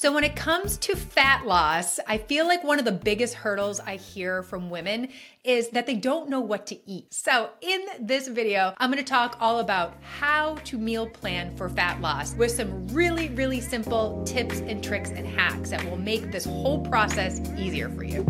So, when it comes to fat loss, I feel like one of the biggest hurdles I hear from women is that they don't know what to eat. So, in this video, I'm gonna talk all about how to meal plan for fat loss with some really, really simple tips and tricks and hacks that will make this whole process easier for you.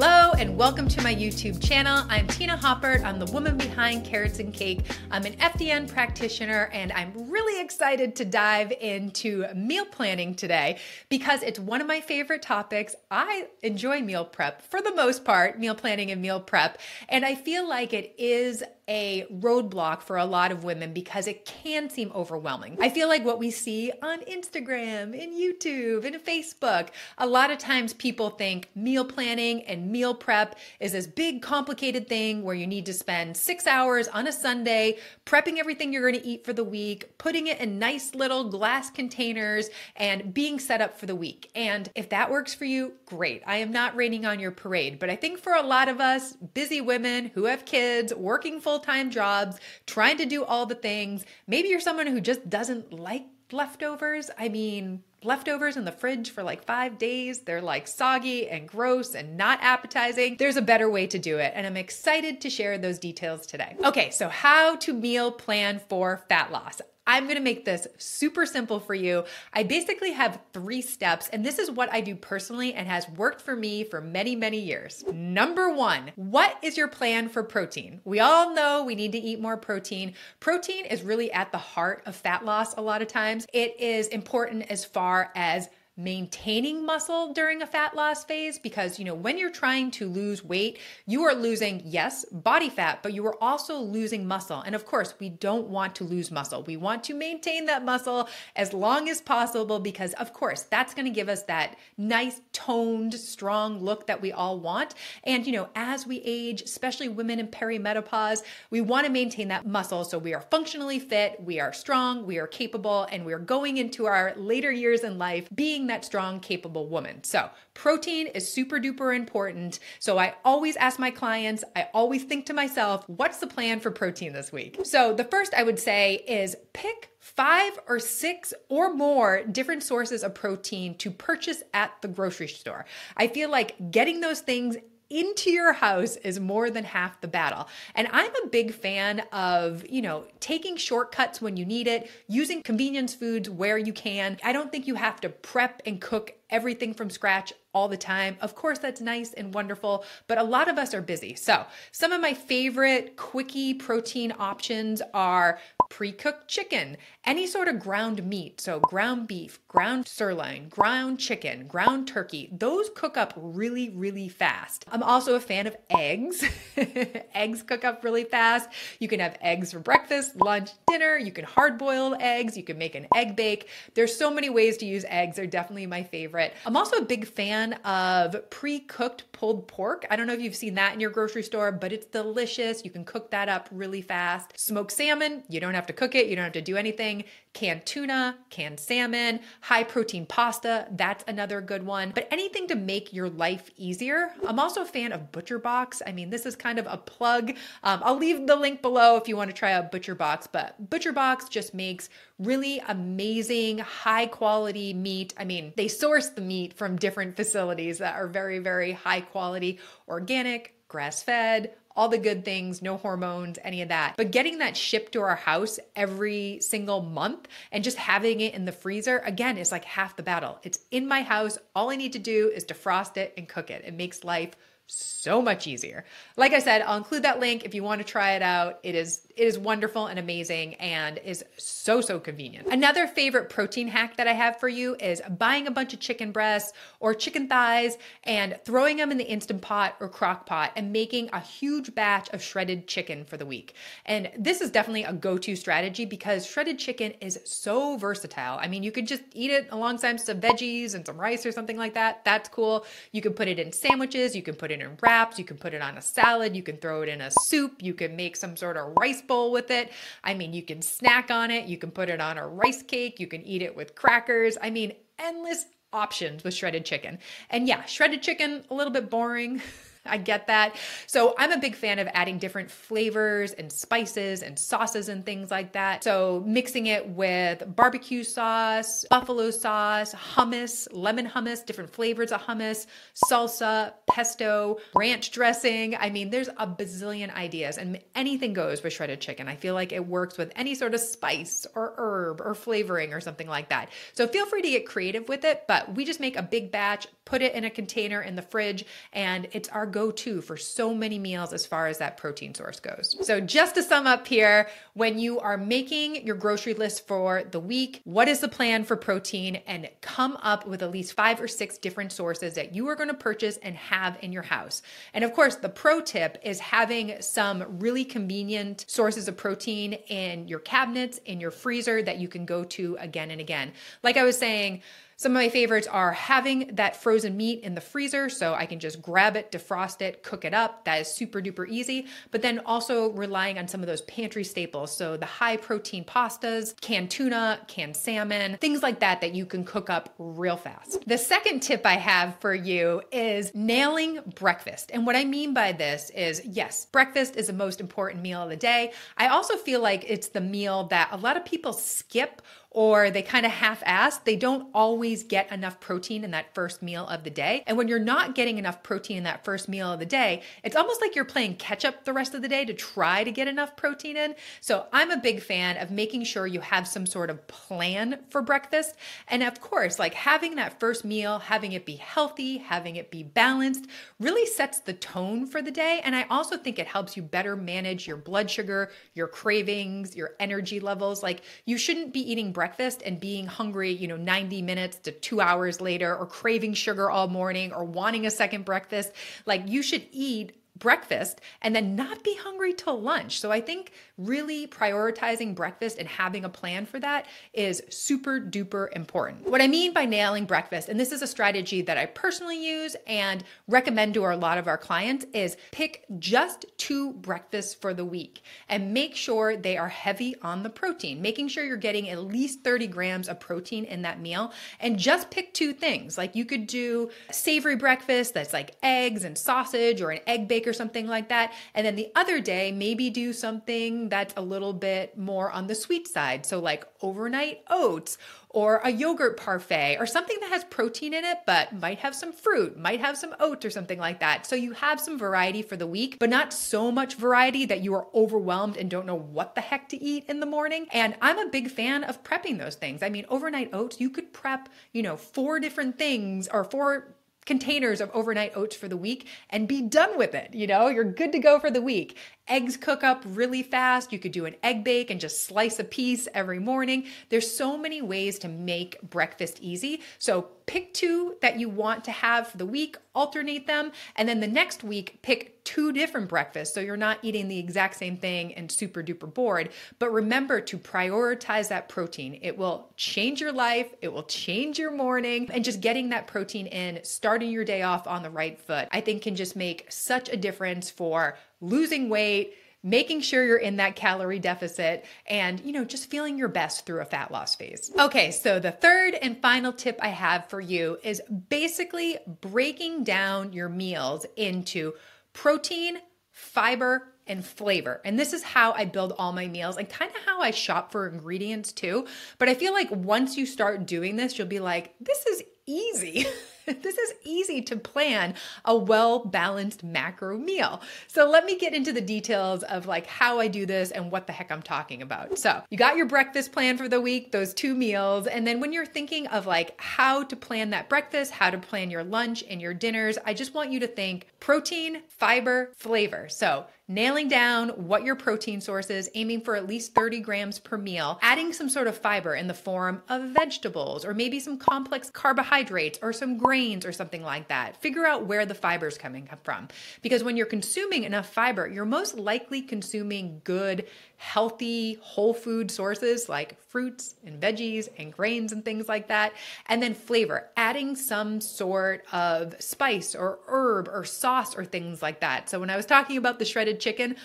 Hello and welcome to my YouTube channel. I'm Tina Haupert. I'm the woman behind Carrots and Cake. I'm an FDN practitioner and I'm really excited to dive into meal planning today because it's one of my favorite topics. I enjoy meal prep for the most part, meal planning and meal prep, and I feel like it is a roadblock for a lot of women because it can seem overwhelming. I feel like what we see on Instagram in YouTube in Facebook, a lot of times people think meal planning and meal prep is this big complicated thing where you need to spend six hours on a Sunday prepping everything you're going to eat for the week, putting it in nice little glass containers, and being set up for the week. And if that works for you, great. I am not raining on your parade, but I think for a lot of us, busy women who have kids, working full full time jobs, trying to do all the things. Maybe you're someone who just doesn't like leftovers. I mean, leftovers in the fridge for like five days. They're like soggy and gross and not appetizing. There's a better way to do it, and I'm excited to share those details today. Okay, so how to meal plan for fat loss. I'm gonna make this super simple for you. I basically have three steps, and this is what I do personally and has worked for me for many, many years. Number one, what is your plan for protein? We all know we need to eat more protein. Protein is really at the heart of fat loss a lot of times. It is important as far as maintaining muscle during a fat loss phase because you know when you're trying to lose weight you are losing yes body fat but you are also losing muscle. And of course we don't want to lose muscle. We want to maintain that muscle as long as possible because of course that's going to give us that nice toned strong look that we all want. And you know as we age especially women in perimenopause we want to maintain that muscle. So we are functionally fit we are strong we are capable and we are going into our later years in life being that strong, capable woman. So, protein is super duper important. So, I always ask my clients, I always think to myself, what's the plan for protein this week? So, the first I would say is pick five or six or more different sources of protein to purchase at the grocery store. I feel like getting those things into your house is more than half the battle. And I'm a big fan of, you know, taking shortcuts when you need it, using convenience foods where you can. I don't think you have to prep and cook everything from scratch all the time. Of course, that's nice and wonderful, but a lot of us are busy. So, some of my favorite quickie protein options are pre cooked chicken, any sort of ground meat. So, ground beef, ground sirloin, ground chicken, ground turkey. Those cook up really, really fast. I'm also a fan of eggs. eggs cook up really fast. You can have eggs for breakfast, lunch, dinner. You can hard boil eggs. You can make an egg bake. There's so many ways to use eggs. They're definitely my favorite favorite. I'm also a big fan of pre cooked pulled pork. I don't know if you've seen that in your grocery store, but it's delicious. You can cook that up really fast. Smoked salmon, you don't have to cook it, you don't have to do anything. Canned tuna, canned salmon, high protein pasta, that's another good one. But anything to make your life easier. I'm also a fan of Butcher Box. I mean, this is kind of a plug. Um, I'll leave the link below if you want to try out Butcher Box, but Butcher Box just makes really amazing, high quality meat. I mean, they source the meat from different facilities that are very, very high quality, organic, grass fed, all the good things, no hormones, any of that. But getting that shipped to our house every single month and just having it in the freezer, again, is like half the battle. It's in my house. All I need to do is defrost it and cook it. It makes life so much easier. Like I said, I'll include that link if you want to try it out. It is it is wonderful and amazing and is so so convenient. Another favorite protein hack that I have for you is buying a bunch of chicken breasts or chicken thighs and throwing them in the instant pot or crock pot and making a huge batch of shredded chicken for the week. And this is definitely a go-to strategy because shredded chicken is so versatile. I mean, you could just eat it alongside some veggies and some rice or something like that. That's cool. You can put it in sandwiches, you can put it in wraps, you can put it on a salad, you can throw it in a soup, you can make some sort of rice bowl with it. I mean, you can snack on it, you can put it on a rice cake, you can eat it with crackers. I mean, endless options with shredded chicken. And yeah, shredded chicken, a little bit boring. I get that. So I'm a big fan of adding different flavors and spices and sauces and things like that. So mixing it with barbecue sauce, buffalo sauce, hummus, lemon hummus, different flavors of hummus, salsa, pesto, ranch dressing. I mean, there's a bazillion ideas and anything goes with shredded chicken. I feel like it works with any sort of spice or herb or flavoring or something like that. So feel free to get creative with it, but we just make a big batch, put it in a container in the fridge, and it's our go to for so many meals as far as that protein source goes. So, just to sum up here, when you are making your grocery list for the week, what is the plan for protein? And come up with at least five or six different sources that you are going to purchase and have in your house. And of course, the pro tip is having some really convenient sources of protein in your cabinets, in your freezer that you can go to again and again. Like I was saying, some of my favorites are having that frozen meat in the freezer so I can just grab it, defrost it, cook it up. That is super duper easy. But then also relying on some of those pantry staples. So the high protein pastas, canned tuna, canned salmon, things like that that you can cook up real fast. The second tip I have for you is nailing breakfast. And what I mean by this is yes, breakfast is the most important meal of the day. I also feel like it's the meal that a lot of people skip or they kind of half ass, they don't always get enough protein in that first meal of the day. And when you're not getting enough protein in that first meal of the day, it's almost like you're playing catch up the rest of the day to try to get enough protein in. So I'm a big fan of making sure you have some sort of plan for breakfast. And of course, like having that first meal, having it be healthy, having it be balanced, really sets the tone for the day. And I also think it helps you better manage your blood sugar, your cravings, your energy levels. Like you shouldn't be eating breakfast and being hungry, you know, 90 minutes to two hours later, or craving sugar all morning, or wanting a second breakfast. Like you should eat breakfast and then not be hungry till lunch. So I think really prioritizing breakfast and having a plan for that is super duper important. What I mean by nailing breakfast, and this is a strategy that I personally use and recommend to a lot of our clients, is pick just two breakfasts for the week and make sure they are heavy on the protein, making sure you're getting at least 30 grams of protein in that meal and just pick two things. Like you could do savory breakfast that's like eggs and sausage or an egg bake or something like that. And then the other day, maybe do something that's a little bit more on the sweet side. So, like overnight oats or a yogurt parfait or something that has protein in it, but might have some fruit, might have some oats or something like that. So you have some variety for the week, but not so much variety that you are overwhelmed and don't know what the heck to eat in the morning. And I'm a big fan of prepping those things. I mean, overnight oats, you could prep, you know, four different things or four containers of overnight oats for the week and be done with it. You know, you're good to go for the week. Eggs cook up really fast. You could do an egg bake and just slice a piece every morning. There's so many ways to make breakfast easy. So pick two that you want to have for the week, alternate them, and then the next week pick two different breakfasts so you're not eating the exact same thing and super duper bored. But remember to prioritize that protein. It will change your life, it will change your morning, and just getting that protein in, starting your day off on the right foot, I think can just make such a difference for losing weight making sure you're in that calorie deficit and you know just feeling your best through a fat loss phase. Okay, so the third and final tip I have for you is basically breaking down your meals into protein, fiber, and flavor. And this is how I build all my meals and kind of how I shop for ingredients too. But I feel like once you start doing this, you'll be like, this is easy. this is easy to plan a well balanced macro meal. So let me get into the details of like how I do this and what the heck I'm talking about. So you got your breakfast plan for the week, those two meals. And then when you're thinking of like how to plan that breakfast, how to plan your lunch and your dinners, I just want you to think protein, fiber, flavor. So nailing down what your protein source is, aiming for at least 30 grams per meal, adding some sort of fiber in the form of vegetables or maybe some complex carbohydrates or some grains or something like that. Figure out where the fiber is coming from. Because when you're consuming enough fiber, you're most likely consuming good, healthy, whole food sources like fruits and veggies and grains and things like that. And then flavor, adding some sort of spice or herb or sauce or things like that. So when I was talking about the shredded chicken,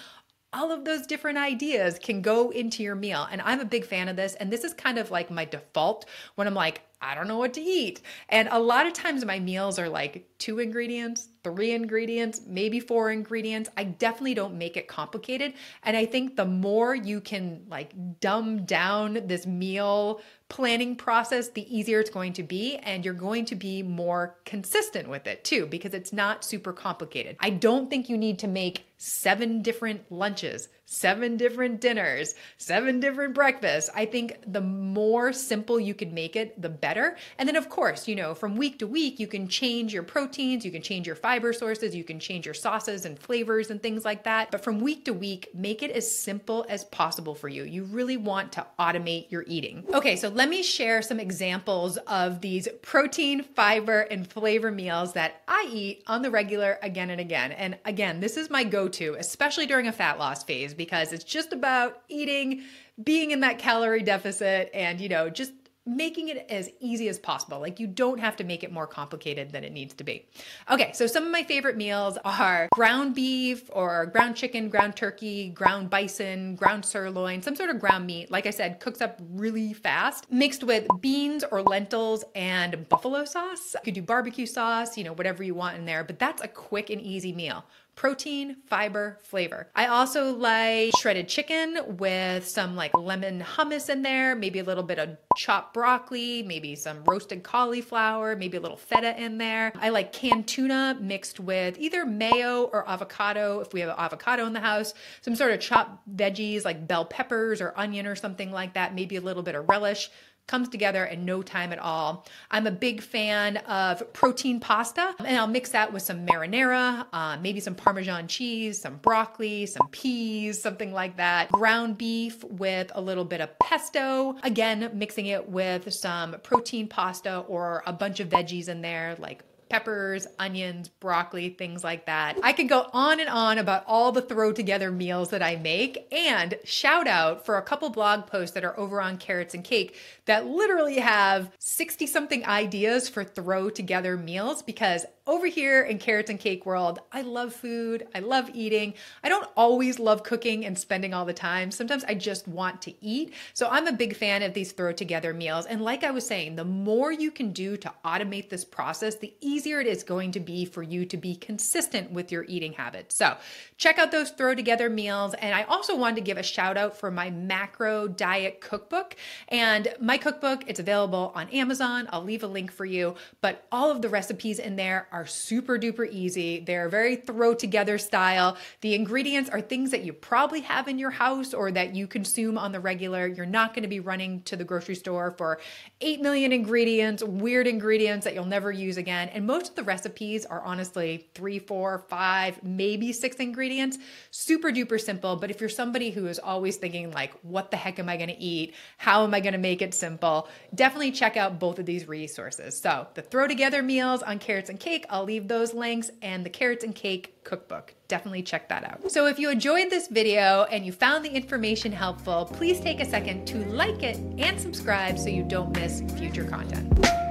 all of those different ideas can go into your meal. And I'm a big fan of this. And this is kind of like my default when I'm like, I don't know what to eat. And a lot of times my meals are like two ingredients, three ingredients, maybe four ingredients. I definitely don't make it complicated. And I think the more you can like dumb down this meal planning process, the easier it's going to be. And you're going to be more consistent with it too, because it's not super complicated. I don't think you need to make seven different lunches, seven different dinners, seven different breakfasts. I think the more simple you can make it, the better. And then, of course, you know, from week to week, you can change your proteins, you can change your fiber sources, you can change your sauces and flavors and things like that. But from week to week, make it as simple as possible for you. You really want to automate your eating. Okay, so let me share some examples of these protein, fiber, and flavor meals that I eat on the regular again and again. And again, this is my go to, especially during a fat loss phase because it's just about eating, being in that calorie deficit, and, you know, just making it as easy as possible. Like you don't have to make it more complicated than it needs to be. Okay, so some of my favorite meals are ground beef or ground chicken, ground turkey, ground bison, ground sirloin, some sort of ground meat. Like I said, cooks up really fast, mixed with beans or lentils and buffalo sauce. You could do barbecue sauce, you know, whatever you want in there, but that's a quick and easy meal protein, fiber, flavor. I also like shredded chicken with some like lemon hummus in there, maybe a little bit of chopped broccoli, maybe some roasted cauliflower, maybe a little feta in there. I like canned tuna mixed with either mayo or avocado if we have avocado in the house, some sort of chopped veggies like bell peppers or onion or something like that, maybe a little bit of relish comes together in no time at all. I'm a big fan of protein pasta, and I'll mix that with some marinara, uh, maybe some Parmesan cheese, some broccoli, some peas, something like that. Ground beef with a little bit of pesto. Again, mixing it with some protein pasta or a bunch of veggies in there, like peppers, onions, broccoli, things like that. I could go on and on about all the throw together meals that I make and shout out for a couple blog posts that are over on Carrots and Cake that literally have 60 something ideas for throw together meals because over here in Carrots and Cake World, I love food. I love eating. I don't always love cooking and spending all the time. Sometimes I just want to eat. So I'm a big fan of these throw together meals. And like I was saying, the more you can do to automate this process, the easier it is going to be for you to be consistent with your eating habits. So check out those throw together meals. And I also wanted to give a shout out for my macro diet cookbook. And my cookbook, it's available on Amazon. I'll leave a link for you. But all of the recipes in there are super duper easy. They're very throw together style. The ingredients are things that you probably have in your house or that you consume on the regular. You're not going to be running to the grocery store for 8 million ingredients, weird ingredients that you'll never use again. And most of the recipes are honestly three, four, five, maybe six ingredients. Super duper simple. But if you're somebody who is always thinking, like, what the heck am I going to eat? How am I going to make it simple? Definitely check out both of these resources. So, the throw together meals on carrots and cake, I'll leave those links, and the carrots and cake cookbook. Definitely check that out. So if you enjoyed this video and you found the information helpful, please take a second to like it and subscribe so you don't miss future content.